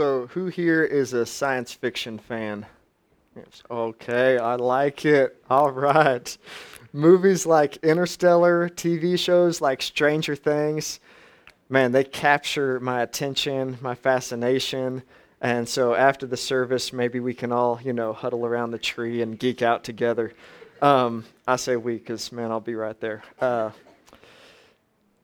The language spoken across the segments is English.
So, who here is a science fiction fan? Okay, I like it. All right. Movies like Interstellar, TV shows like Stranger Things, man, they capture my attention, my fascination. And so after the service, maybe we can all, you know, huddle around the tree and geek out together. Um, I say we because, man, I'll be right there. Uh,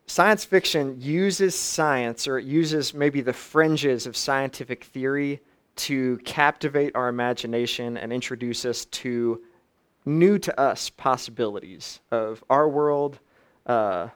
science fiction uses science, or it uses maybe the fringes of scientific theory to captivate our imagination and introduce us to new to us possibilities of our world uh,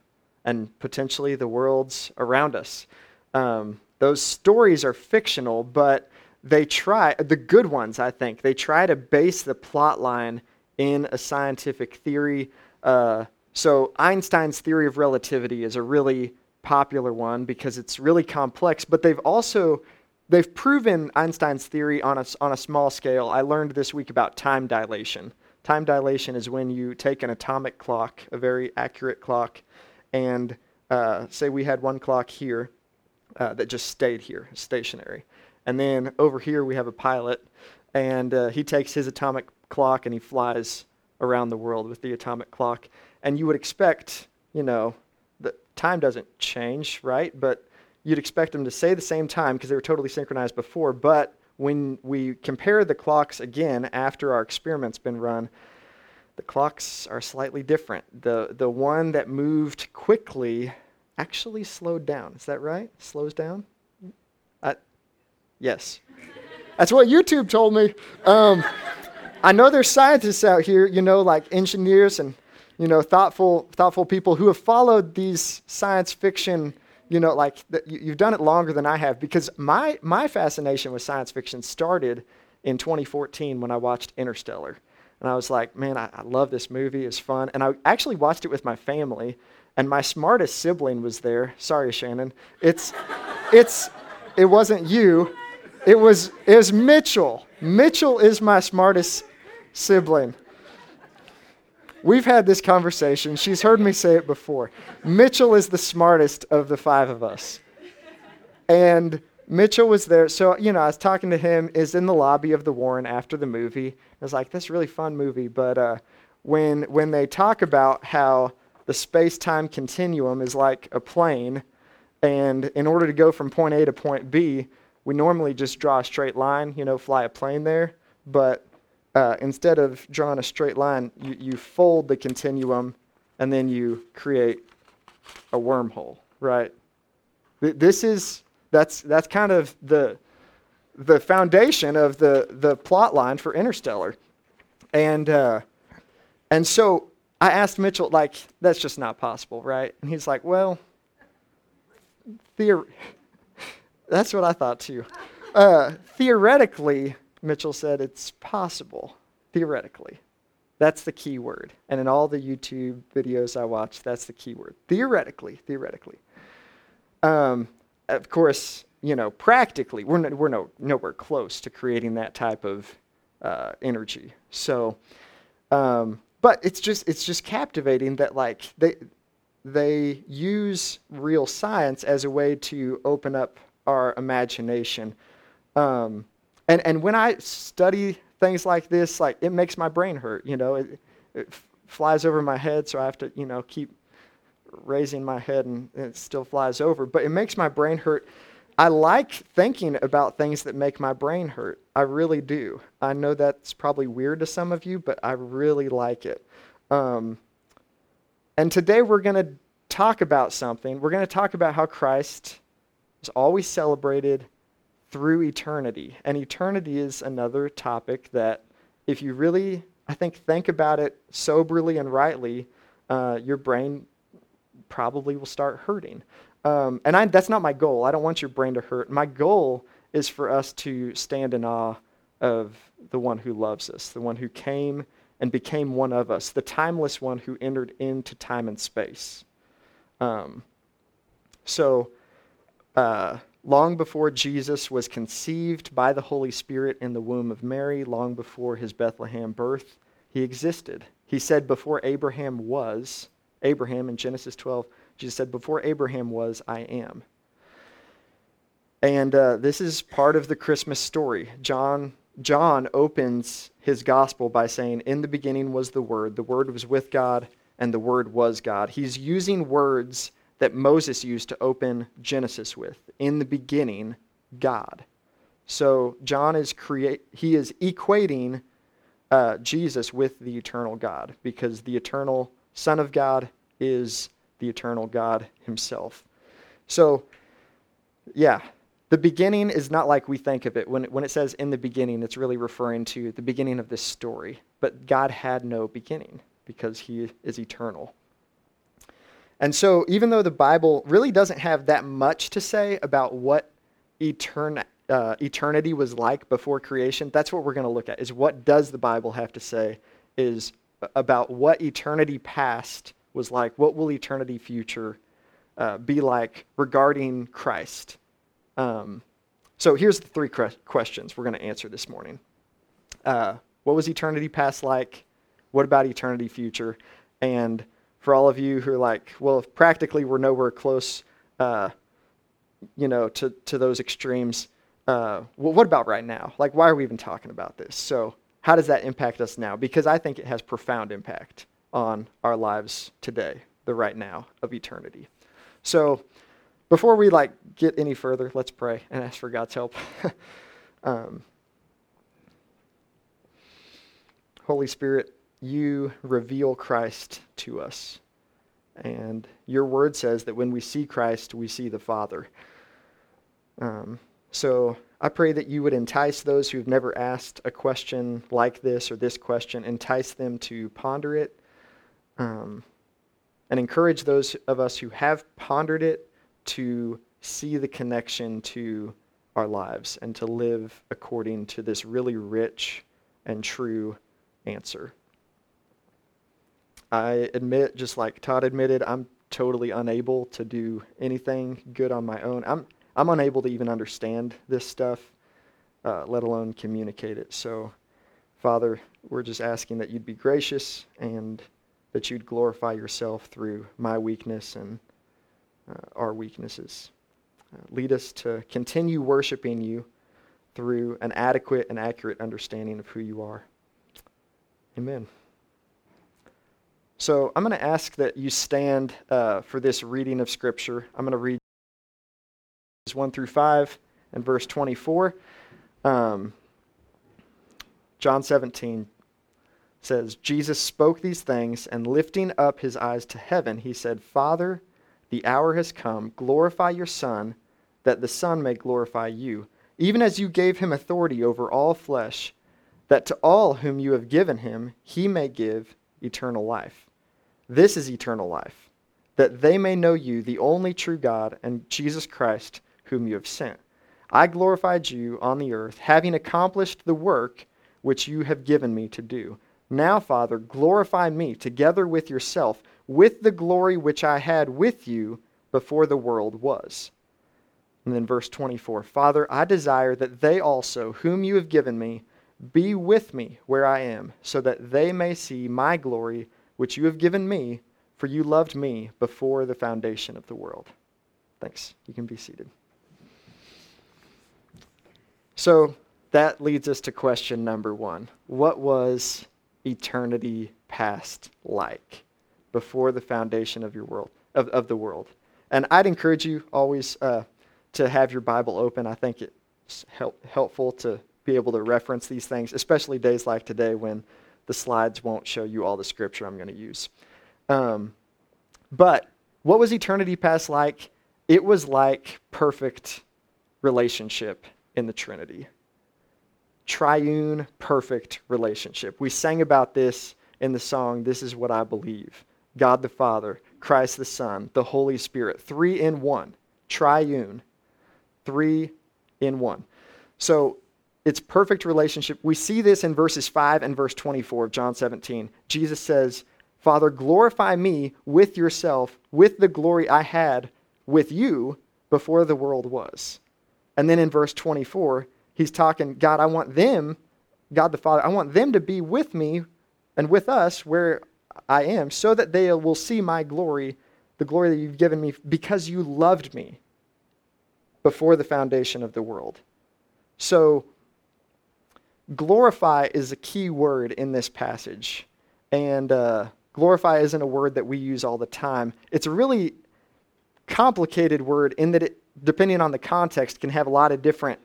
and potentially the worlds around us. Um, those stories are fictional, but they try, the good ones, I think, they try to base the plot line in a scientific theory. Uh, so Einstein's theory of relativity is a really popular one because it's really complex, but they've also they've proven Einstein's theory on a, on a small scale. I learned this week about time dilation. Time dilation is when you take an atomic clock, a very accurate clock, and uh, say we had one clock here uh, that just stayed here, stationary. And then over here we have a pilot, and uh, he takes his atomic clock and he flies around the world with the atomic clock. And you would expect, you know, that time doesn't change, right? But you'd expect them to say the same time because they were totally synchronized before. But when we compare the clocks again after our experiment's been run, the clocks are slightly different. The, the one that moved quickly actually slowed down. Is that right? Slows down? I, yes. That's what YouTube told me. Um, I know there's scientists out here, you know, like engineers and you know, thoughtful, thoughtful people who have followed these science fiction, you know, like the, you've done it longer than I have because my, my fascination with science fiction started in 2014 when I watched Interstellar. And I was like, man, I, I love this movie. It's fun. And I actually watched it with my family, and my smartest sibling was there. Sorry, Shannon. It's, it's, it wasn't you. It was, it was Mitchell. Mitchell is my smartest sibling. We've had this conversation. She's heard me say it before. Mitchell is the smartest of the five of us. And Mitchell was there. So, you know, I was talking to him, is in the lobby of the Warren after the movie. I was like, that's a really fun movie. But uh, when, when they talk about how the space time continuum is like a plane, and in order to go from point A to point B, we normally just draw a straight line, you know, fly a plane there. But uh, instead of drawing a straight line, you, you fold the continuum and then you create a wormhole, right? This is that's that's kind of the the foundation of the the plot line for Interstellar, and uh, and so I asked Mitchell like that's just not possible, right? And he's like, well, theor- that's what I thought too. Uh, theoretically, Mitchell said it's possible, theoretically. That's the key word. And in all the YouTube videos I watch, that's the key word. Theoretically, theoretically. Um, of course, you know, practically, we're, no, we're no, nowhere close to creating that type of uh, energy. So, um, but it's just it's just captivating that like they they use real science as a way to open up our imagination. Um, and, and when I study things like this, like it makes my brain hurt. You know, it, it f- flies over my head, so I have to, you know, keep raising my head and, and it still flies over. But it makes my brain hurt. I like thinking about things that make my brain hurt. I really do. I know that's probably weird to some of you, but I really like it. Um, and today we're going to talk about something. We're going to talk about how Christ is always celebrated through eternity. And eternity is another topic that, if you really, I think, think about it soberly and rightly, uh, your brain probably will start hurting. Um, and I, that's not my goal. I don't want your brain to hurt. My goal is for us to stand in awe of the one who loves us, the one who came and became one of us, the timeless one who entered into time and space. Um, so, uh, long before Jesus was conceived by the Holy Spirit in the womb of Mary, long before his Bethlehem birth, he existed. He said, Before Abraham was, Abraham in Genesis 12, Jesus said, Before Abraham was, I am. And uh, this is part of the Christmas story. John, John opens his gospel by saying, In the beginning was the Word, the Word was with God, and the Word was God. He's using words that Moses used to open Genesis with. In the beginning, God. So John is create he is equating uh, Jesus with the eternal God because the eternal Son of God is the eternal God Himself. So, yeah, the beginning is not like we think of it. When, when it says in the beginning, it's really referring to the beginning of this story. But God had no beginning because He is eternal. And so, even though the Bible really doesn't have that much to say about what etern- uh, eternity was like before creation, that's what we're going to look at. Is what does the Bible have to say? Is about what eternity past was like. What will eternity future uh, be like regarding Christ? Um, so here's the three questions we're going to answer this morning. Uh, what was eternity past like? What about eternity future? And for all of you who are like, well, if practically we're nowhere close, uh, you know, to, to those extremes. Uh, well, what about right now? Like, why are we even talking about this? So, how does that impact us now? Because I think it has profound impact on our lives today, the right now of eternity. So, before we like get any further, let's pray and ask for God's help. um, Holy Spirit, you reveal Christ to us. And your word says that when we see Christ, we see the Father. Um, so I pray that you would entice those who've never asked a question like this or this question, entice them to ponder it, um, and encourage those of us who have pondered it to see the connection to our lives and to live according to this really rich and true answer. I admit, just like Todd admitted, I'm totally unable to do anything good on my own. I'm, I'm unable to even understand this stuff, uh, let alone communicate it. So, Father, we're just asking that you'd be gracious and that you'd glorify yourself through my weakness and uh, our weaknesses. Uh, lead us to continue worshiping you through an adequate and accurate understanding of who you are. Amen. So I'm going to ask that you stand uh, for this reading of Scripture. I'm going to read 1 through 5 and verse 24. Um, John 17 says, Jesus spoke these things, and lifting up his eyes to heaven, he said, Father, the hour has come. Glorify your Son, that the Son may glorify you, even as you gave him authority over all flesh, that to all whom you have given him, he may give eternal life. This is eternal life, that they may know you, the only true God, and Jesus Christ, whom you have sent. I glorified you on the earth, having accomplished the work which you have given me to do. Now, Father, glorify me together with yourself, with the glory which I had with you before the world was. And then verse 24 Father, I desire that they also, whom you have given me, be with me where I am, so that they may see my glory which you have given me, for you loved me before the foundation of the world. Thanks. You can be seated. So that leads us to question number one What was eternity past like before the foundation of your world of, of the world? And I'd encourage you always uh, to have your Bible open. I think it's help, helpful to be able to reference these things, especially days like today when the slides won't show you all the scripture I'm going to use. Um, but what was eternity past like? It was like perfect relationship in the Trinity. Triune, perfect relationship. We sang about this in the song, This is What I Believe. God the Father, Christ the Son, the Holy Spirit, three in one. Triune, three in one. So its perfect relationship. We see this in verses 5 and verse 24 of John 17. Jesus says, Father, glorify me with yourself, with the glory I had with you before the world was. And then in verse 24, he's talking, God, I want them, God the Father, I want them to be with me and with us where I am, so that they will see my glory, the glory that you've given me, because you loved me before the foundation of the world. So, glorify is a key word in this passage. And uh, glorify isn't a word that we use all the time. It's a really complicated word in that it, depending on the context, can have a lot of different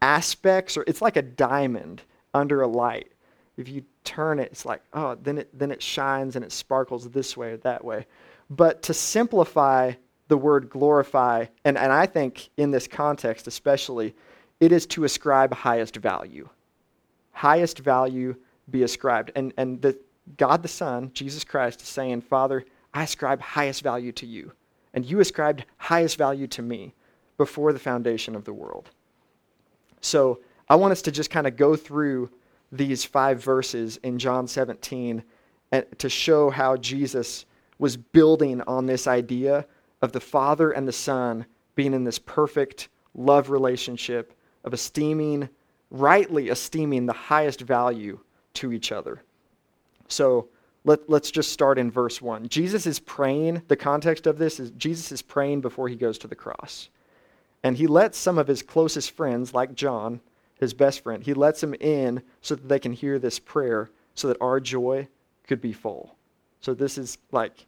aspects, or it's like a diamond under a light. If you turn it, it's like, oh, then it, then it shines and it sparkles this way or that way. But to simplify the word glorify, and, and I think in this context especially, it is to ascribe highest value. Highest value be ascribed. And, and the, God the Son, Jesus Christ, is saying, Father, I ascribe highest value to you, and you ascribed highest value to me before the foundation of the world. So I want us to just kind of go through these five verses in John 17 and to show how Jesus was building on this idea of the Father and the Son being in this perfect love relationship of esteeming, rightly esteeming the highest value to each other. So let, let's just start in verse 1. Jesus is praying. The context of this is Jesus is praying before he goes to the cross. And he lets some of his closest friends, like John, his best friend, he lets him in so that they can hear this prayer so that our joy could be full. So this is like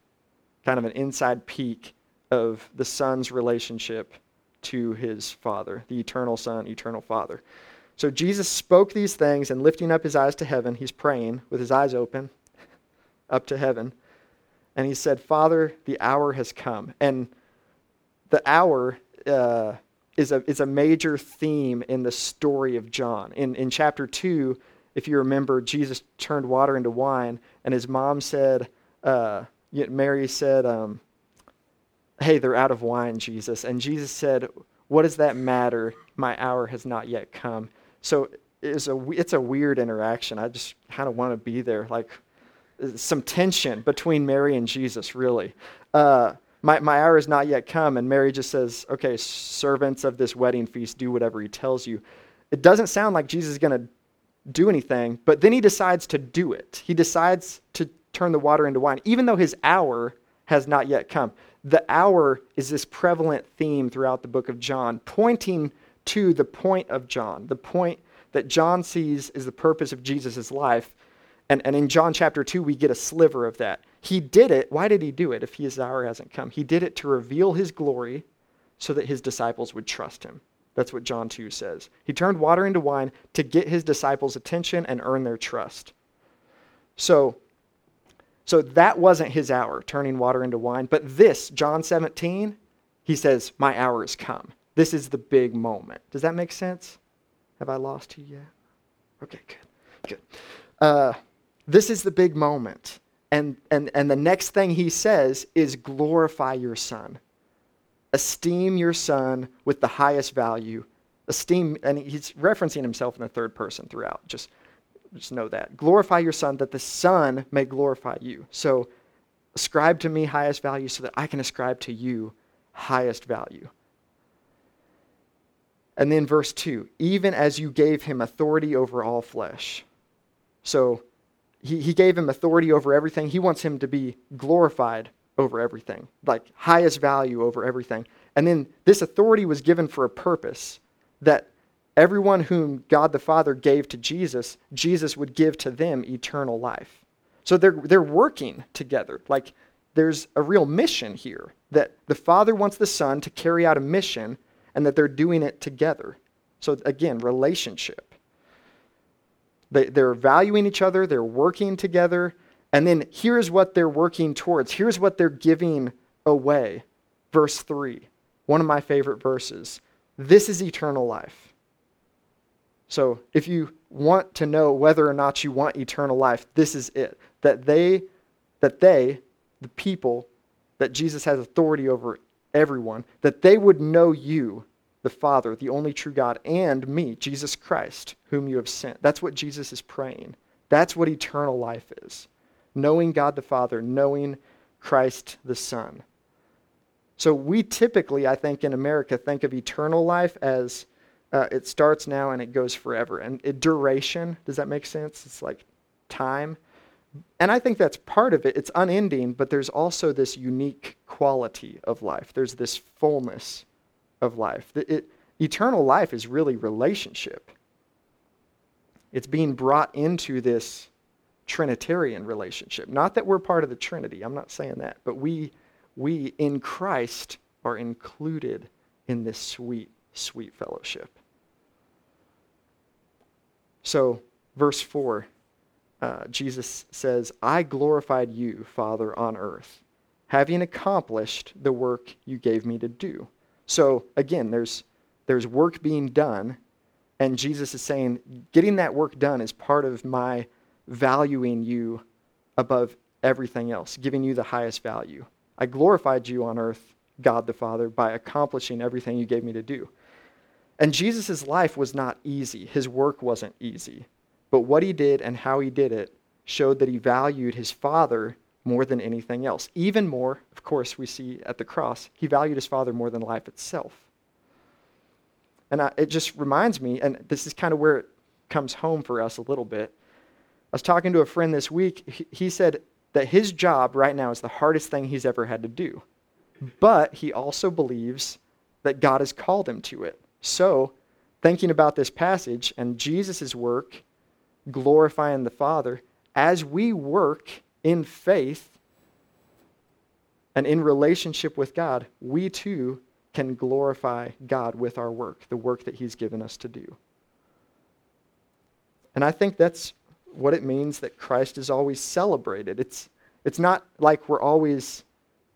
kind of an inside peek of the Son's relationship to his Father, the eternal Son, eternal Father. So Jesus spoke these things, and lifting up his eyes to heaven, he's praying with his eyes open up to heaven. And he said, Father, the hour has come. And the hour uh, is, a, is a major theme in the story of John. In, in chapter 2, if you remember, Jesus turned water into wine, and his mom said, uh, Mary said, um, Hey, they're out of wine, Jesus. And Jesus said, What does that matter? My hour has not yet come. So it's a, it's a weird interaction. I just kind of want to be there. Like, some tension between Mary and Jesus, really. Uh, my, my hour has not yet come. And Mary just says, Okay, servants of this wedding feast, do whatever he tells you. It doesn't sound like Jesus is going to do anything, but then he decides to do it. He decides to turn the water into wine, even though his hour has not yet come. The hour is this prevalent theme throughout the book of John, pointing to the point of John, the point that John sees is the purpose of Jesus' life. And, and in John chapter 2, we get a sliver of that. He did it. Why did he do it if his hour hasn't come? He did it to reveal his glory so that his disciples would trust him. That's what John 2 says. He turned water into wine to get his disciples' attention and earn their trust. So, so that wasn't his hour, turning water into wine. But this, John 17, he says, My hour has come. This is the big moment. Does that make sense? Have I lost you yet? Okay, good. Good. Uh, this is the big moment. And, and, and the next thing he says is glorify your son. Esteem your son with the highest value. Esteem, and he's referencing himself in the third person throughout. Just, just know that. Glorify your son that the son may glorify you. So ascribe to me highest value so that I can ascribe to you highest value. And then verse 2 even as you gave him authority over all flesh. So he, he gave him authority over everything. He wants him to be glorified over everything, like highest value over everything. And then this authority was given for a purpose that everyone whom God the Father gave to Jesus, Jesus would give to them eternal life. So they're, they're working together. Like there's a real mission here that the Father wants the Son to carry out a mission and that they're doing it together. So again, relationship. They, they're valuing each other, they're working together, and then here's what they're working towards. Here's what they're giving away. Verse 3, one of my favorite verses. This is eternal life. So if you want to know whether or not you want eternal life, this is it. That they, that they, the people that Jesus has authority over everyone, that they would know you, the Father, the only true God, and me, Jesus Christ, whom you have sent. That's what Jesus is praying. That's what eternal life is. Knowing God the Father, knowing Christ the Son. So we typically, I think, in America, think of eternal life as uh, it starts now and it goes forever. And duration, does that make sense? It's like time. And I think that's part of it. It's unending, but there's also this unique quality of life. There's this fullness of life. It, eternal life is really relationship. It's being brought into this Trinitarian relationship. Not that we're part of the Trinity, I'm not saying that, but we, we in Christ are included in this sweet, sweet fellowship. So, verse 4, uh, Jesus says, I glorified you, Father, on earth, having accomplished the work you gave me to do. So, again, there's, there's work being done, and Jesus is saying, getting that work done is part of my valuing you above everything else, giving you the highest value. I glorified you on earth, God the Father, by accomplishing everything you gave me to do. And Jesus' life was not easy. His work wasn't easy. But what he did and how he did it showed that he valued his Father more than anything else. Even more, of course, we see at the cross, he valued his Father more than life itself. And I, it just reminds me, and this is kind of where it comes home for us a little bit. I was talking to a friend this week. He said that his job right now is the hardest thing he's ever had to do. But he also believes that God has called him to it. So, thinking about this passage and Jesus' work glorifying the Father, as we work in faith and in relationship with God, we too can glorify God with our work, the work that He's given us to do. And I think that's what it means that Christ is always celebrated. It's, it's not like we're always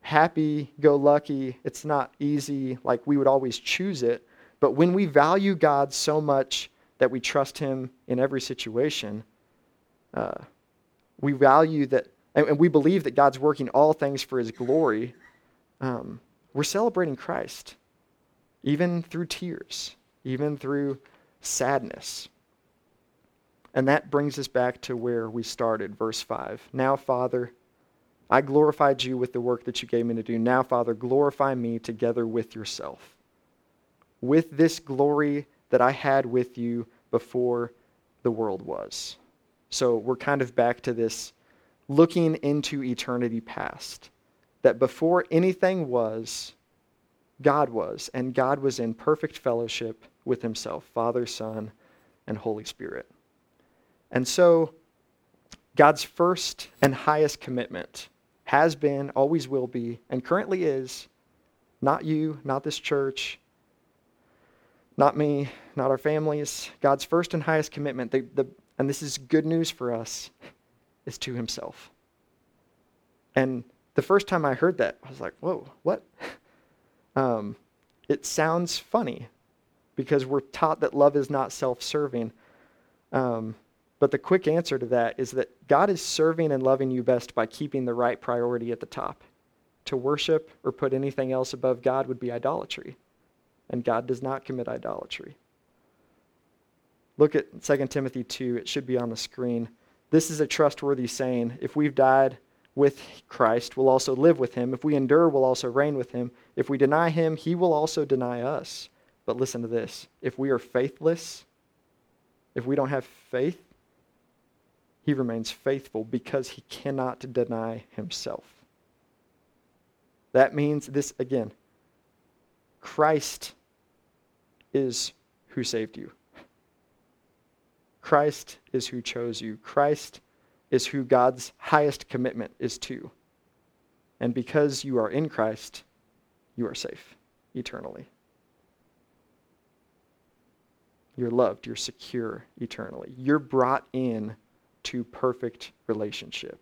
happy go lucky, it's not easy, like we would always choose it. But when we value God so much that we trust Him in every situation, uh, we value that, and, and, we believe that God's working all things for His glory. Um, we're celebrating Christ, even through tears, even through sadness. And that brings us back to where we started, verse 5. Now, Father, I glorified you with the work that you gave me to do. Now, Father, glorify me together with yourself. With this glory that I had with you before the world was. So we're kind of back to this looking into eternity past. That before anything was, God was, and God was in perfect fellowship with Himself Father, Son, and Holy Spirit. And so, God's first and highest commitment has been, always will be, and currently is not you, not this church, not me, not our families. God's first and highest commitment, the, the, and this is good news for us, is to Himself. And the first time I heard that, I was like, whoa, what? Um, it sounds funny because we're taught that love is not self serving. Um, but the quick answer to that is that God is serving and loving you best by keeping the right priority at the top. To worship or put anything else above God would be idolatry. And God does not commit idolatry. Look at 2 Timothy 2. It should be on the screen. This is a trustworthy saying. If we've died with Christ, we'll also live with him. If we endure, we'll also reign with him. If we deny him, he will also deny us. But listen to this if we are faithless, if we don't have faith, he remains faithful because he cannot deny himself. That means this again Christ is who saved you. Christ is who chose you. Christ is who God's highest commitment is to. And because you are in Christ, you are safe eternally. You're loved, you're secure eternally. You're brought in to perfect relationship.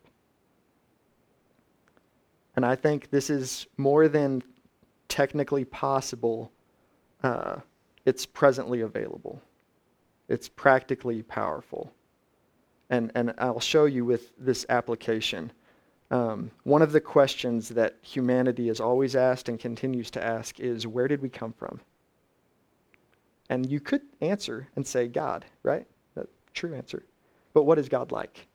And I think this is more than technically possible, uh, it's presently available. It's practically powerful. And, and I'll show you with this application. Um, one of the questions that humanity has always asked and continues to ask is where did we come from? And you could answer and say God, right? That true answer. But what is God like?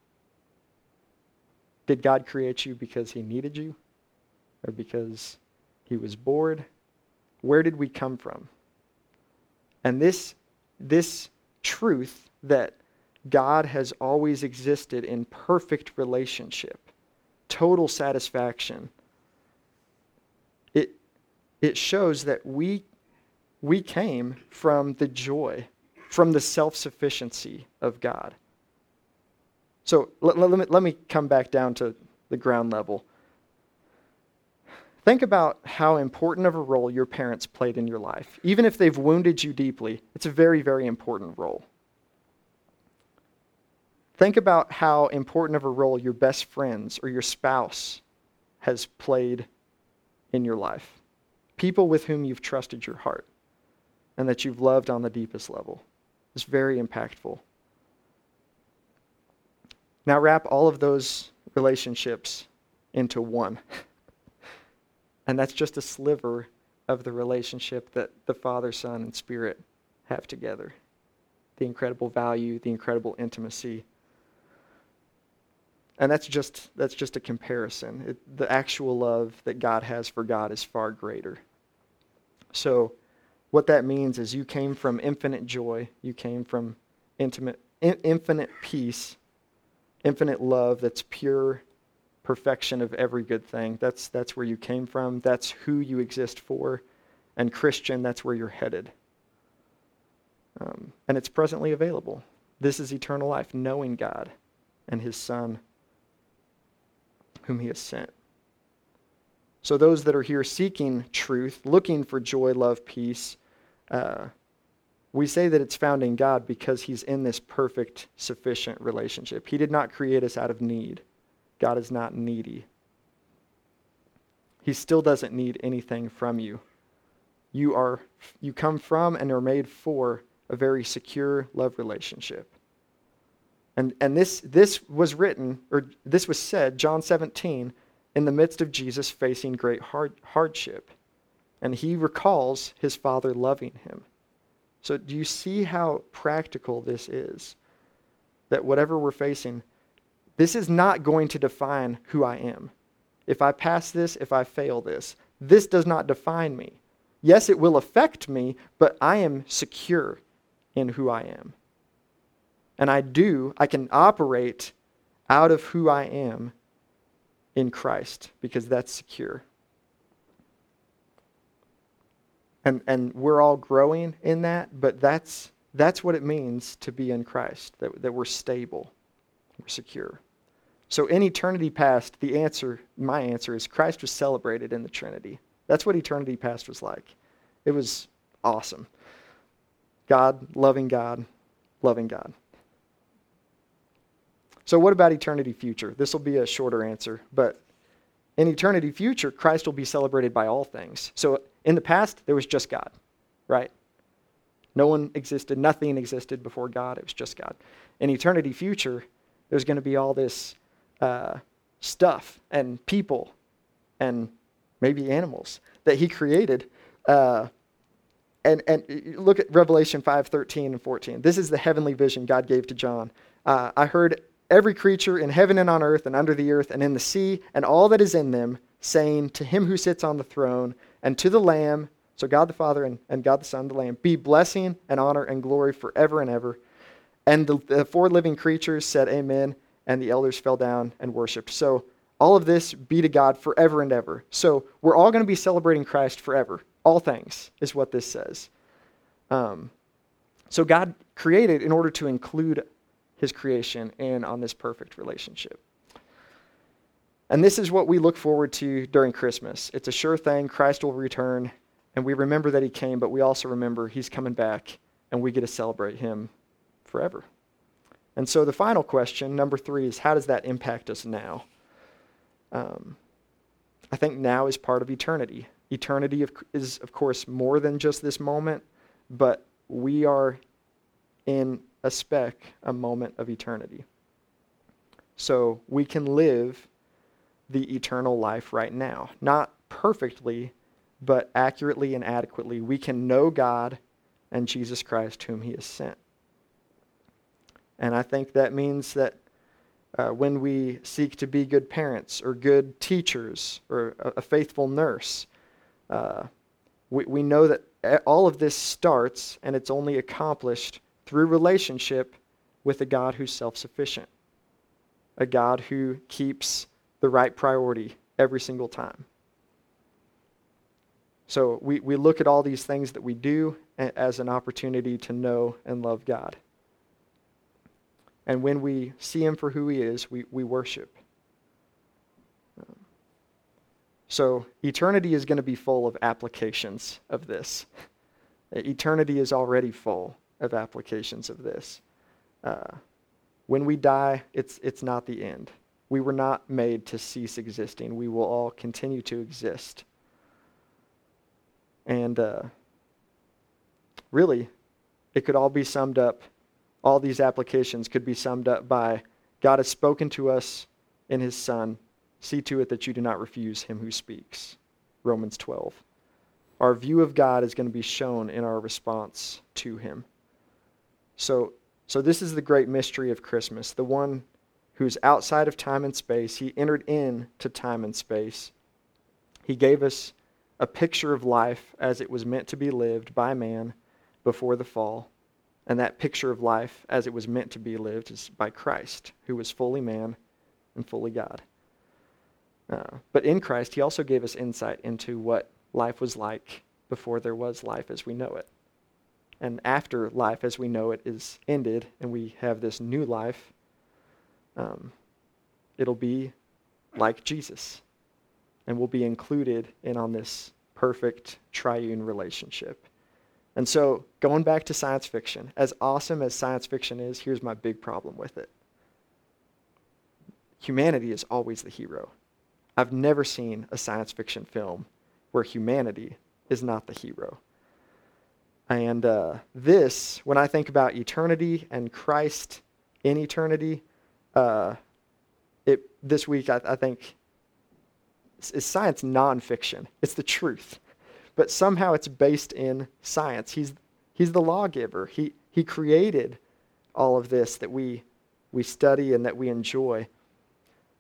Did God create you because he needed you? Or because he was bored? Where did we come from? And this, this truth that God has always existed in perfect relationship, total satisfaction, it, it shows that we, we came from the joy, from the self sufficiency of God. So let, let, me, let me come back down to the ground level. Think about how important of a role your parents played in your life. Even if they've wounded you deeply, it's a very, very important role. Think about how important of a role your best friends or your spouse has played in your life. People with whom you've trusted your heart and that you've loved on the deepest level. It's very impactful. Now, wrap all of those relationships into one. and that's just a sliver of the relationship that the Father, Son, and Spirit have together the incredible value, the incredible intimacy. And that's just, that's just a comparison. It, the actual love that God has for God is far greater. So, what that means is you came from infinite joy, you came from intimate, in, infinite peace, infinite love that's pure perfection of every good thing. That's, that's where you came from. That's who you exist for. And Christian, that's where you're headed. Um, and it's presently available. This is eternal life, knowing God and His Son, whom He has sent. So, those that are here seeking truth, looking for joy, love, peace, uh, we say that it's found in God because He's in this perfect, sufficient relationship. He did not create us out of need. God is not needy. He still doesn't need anything from you. You are you come from and are made for a very secure love relationship. And and this this was written or this was said John 17 in the midst of Jesus facing great hard, hardship. And he recalls his father loving him. So, do you see how practical this is? That whatever we're facing, this is not going to define who I am. If I pass this, if I fail this, this does not define me. Yes, it will affect me, but I am secure in who I am. And I do, I can operate out of who I am in Christ because that's secure. And, and we're all growing in that, but that's, that's what it means to be in Christ, that, that we're stable, we're secure. So in eternity past, the answer, my answer is Christ was celebrated in the Trinity. That's what eternity past was like. It was awesome. God, loving God, loving God. So, what about eternity future? This will be a shorter answer, but in eternity future, Christ will be celebrated by all things. So, in the past, there was just God, right? No one existed, nothing existed before God, it was just God. In eternity future, there's going to be all this uh, stuff and people and maybe animals that he created. Uh, and, and look at Revelation 5 13 and 14. This is the heavenly vision God gave to John. Uh, I heard every creature in heaven and on earth and under the earth and in the sea and all that is in them, saying, To him who sits on the throne and to the Lamb, so God the Father and, and God the Son, the Lamb, be blessing and honor and glory forever and ever. And the, the four living creatures said, Amen. And the elders fell down and worshiped. So all of this be to God forever and ever. So we're all going to be celebrating Christ forever. All things is what this says. Um, so God created in order to include his creation and on this perfect relationship. And this is what we look forward to during Christmas. It's a sure thing. Christ will return, and we remember that he came, but we also remember he's coming back, and we get to celebrate him forever. And so the final question, number three, is how does that impact us now? Um, I think now is part of eternity. Eternity is, of course, more than just this moment, but we are in a speck, a moment of eternity. So we can live the eternal life right now. Not perfectly, but accurately and adequately. We can know God and Jesus Christ, whom He has sent. And I think that means that uh, when we seek to be good parents or good teachers or a, a faithful nurse, uh, we, we know that all of this starts and it's only accomplished through relationship with a God who's self sufficient, a God who keeps the right priority every single time. So we, we look at all these things that we do as an opportunity to know and love God. And when we see Him for who He is, we, we worship. So eternity is going to be full of applications of this. Eternity is already full of applications of this. Uh, when we die, it's, it's not the end. We were not made to cease existing. We will all continue to exist. And uh, really, it could all be summed up, all these applications could be summed up by God has spoken to us in his Son. See to it that you do not refuse him who speaks. Romans 12. Our view of God is going to be shown in our response to him. So, so this is the great mystery of Christmas, the one who's outside of time and space. He entered into time and space. He gave us a picture of life as it was meant to be lived by man before the fall. And that picture of life as it was meant to be lived is by Christ, who was fully man and fully God. Uh, but in Christ, he also gave us insight into what life was like before there was life as we know it. And after life as we know it is ended and we have this new life, um, it'll be like Jesus. And we'll be included in on this perfect triune relationship. And so, going back to science fiction, as awesome as science fiction is, here's my big problem with it humanity is always the hero. I've never seen a science fiction film where humanity is not the hero. And uh, this, when I think about eternity and Christ in eternity, uh, it, this week I, I think is science nonfiction. It's the truth. But somehow it's based in science. He's, he's the lawgiver. He, he created all of this that we, we study and that we enjoy.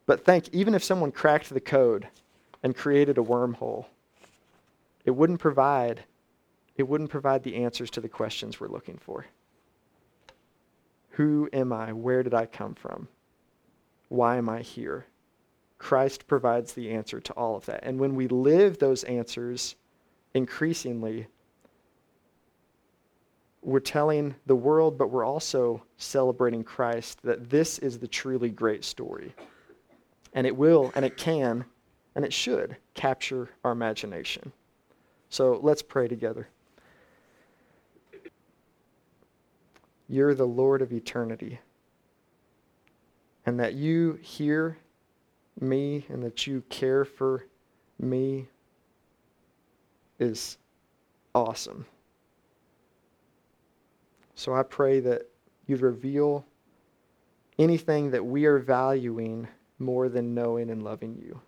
But think, even if someone cracked the code and created a wormhole, it wouldn't provide it wouldn't provide the answers to the questions we're looking for. Who am I? Where did I come from? Why am I here? Christ provides the answer to all of that. And when we live those answers increasingly, we're telling the world, but we're also celebrating Christ that this is the truly great story. And it will, and it can, and it should capture our imagination. So let's pray together. You're the Lord of eternity. And that you hear me and that you care for me is awesome. So I pray that you'd reveal anything that we are valuing more than knowing and loving you.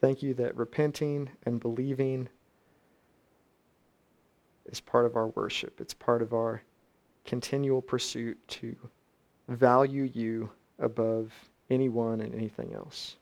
Thank you that repenting and believing is part of our worship. It's part of our continual pursuit to value you above anyone and anything else.